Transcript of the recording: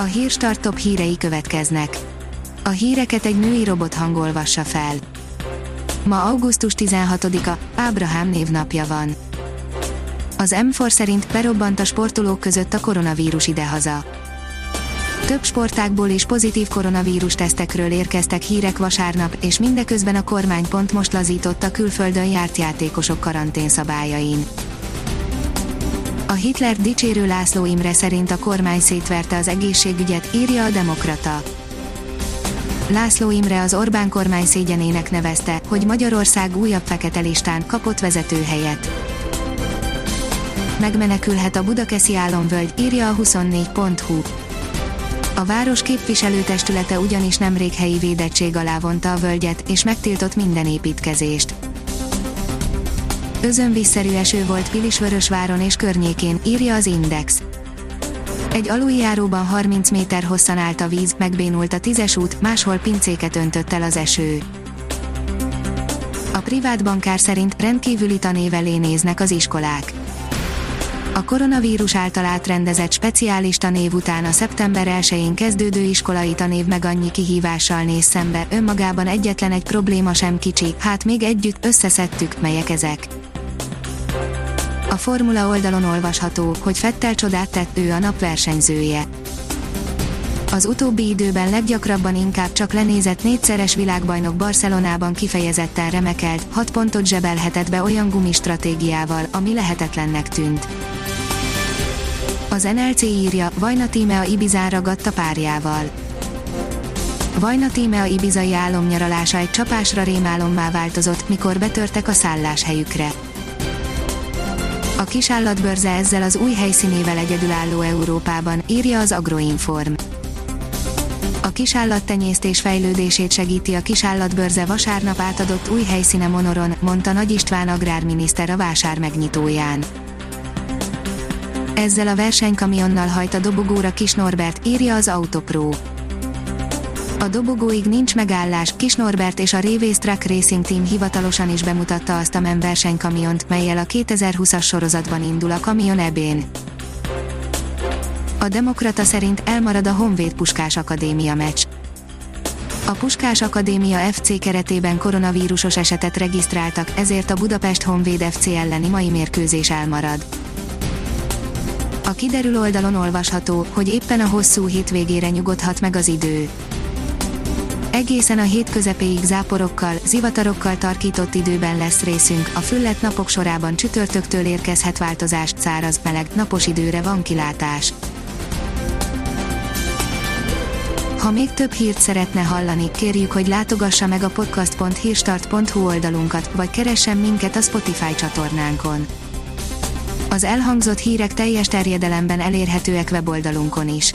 A hírstart top hírei következnek. A híreket egy női robot hangolvassa fel. Ma augusztus 16-a, Ábrahám névnapja van. Az M4 szerint berobbant a sportolók között a koronavírus idehaza. Több sportákból is pozitív koronavírus tesztekről érkeztek hírek vasárnap, és mindeközben a kormány pont most lazította külföldön járt játékosok karanténszabályain. A Hitler dicsérő László Imre szerint a kormány szétverte az egészségügyet, írja a Demokrata. László Imre az Orbán kormány szégyenének nevezte, hogy Magyarország újabb fekete listán kapott vezetőhelyet. Megmenekülhet a Budakeszi álomvölgy, írja a 24.hu. A város képviselőtestülete ugyanis nemrég helyi védettség alá vonta a völgyet, és megtiltott minden építkezést. Özönvízszerű eső volt Pilisvörösváron és környékén, írja az Index. Egy aluljáróban 30 méter hosszan állt a víz, megbénult a tízes út, máshol pincéket öntött el az eső. A privát bankár szerint rendkívüli tanévelé néznek az iskolák. A koronavírus által átrendezett speciális tanév után a szeptember 1-én kezdődő iskolai tanév meg annyi kihívással néz szembe, önmagában egyetlen egy probléma sem kicsi, hát még együtt összeszedtük, melyek ezek. A Formula oldalon olvasható, hogy Fettel csodát tett ő a nap versenyzője. Az utóbbi időben leggyakrabban inkább csak lenézett négyszeres világbajnok Barcelonában kifejezetten remekelt, hat pontot zsebelhetett be olyan gumistratégiával, ami lehetetlennek tűnt. Az NLC írja, Vajna Tíme a Ibizán ragadt a párjával. Vajna Tíme a ibizai álomnyaralása egy csapásra rémálommá változott, mikor betörtek a szálláshelyükre. A kisállatbörze ezzel az új helyszínével egyedülálló Európában, írja az Agroinform. A kisállattenyésztés fejlődését segíti a kisállatbörze vasárnap átadott új helyszíne Monoron, mondta Nagy István agrárminiszter a vásár megnyitóján. Ezzel a versenykamionnal hajt a dobogóra Kis Norbert, írja az Autopro. A dobogóig nincs megállás, Kis Norbert és a Révész Truck Racing Team hivatalosan is bemutatta azt a MEM versenykamiont, melyel a 2020-as sorozatban indul a kamion ebén. A Demokrata szerint elmarad a Honvéd Puskás Akadémia meccs. A Puskás Akadémia FC keretében koronavírusos esetet regisztráltak, ezért a Budapest Honvéd FC elleni mai mérkőzés elmarad. A kiderül oldalon olvasható, hogy éppen a hosszú hétvégére nyugodhat meg az idő. Egészen a hét közepéig záporokkal, zivatarokkal tarkított időben lesz részünk, a füllet napok sorában csütörtöktől érkezhet változás, száraz, meleg, napos időre van kilátás. Ha még több hírt szeretne hallani, kérjük, hogy látogassa meg a podcast.hírstart.hu oldalunkat, vagy keressen minket a Spotify csatornánkon. Az elhangzott hírek teljes terjedelemben elérhetőek weboldalunkon is.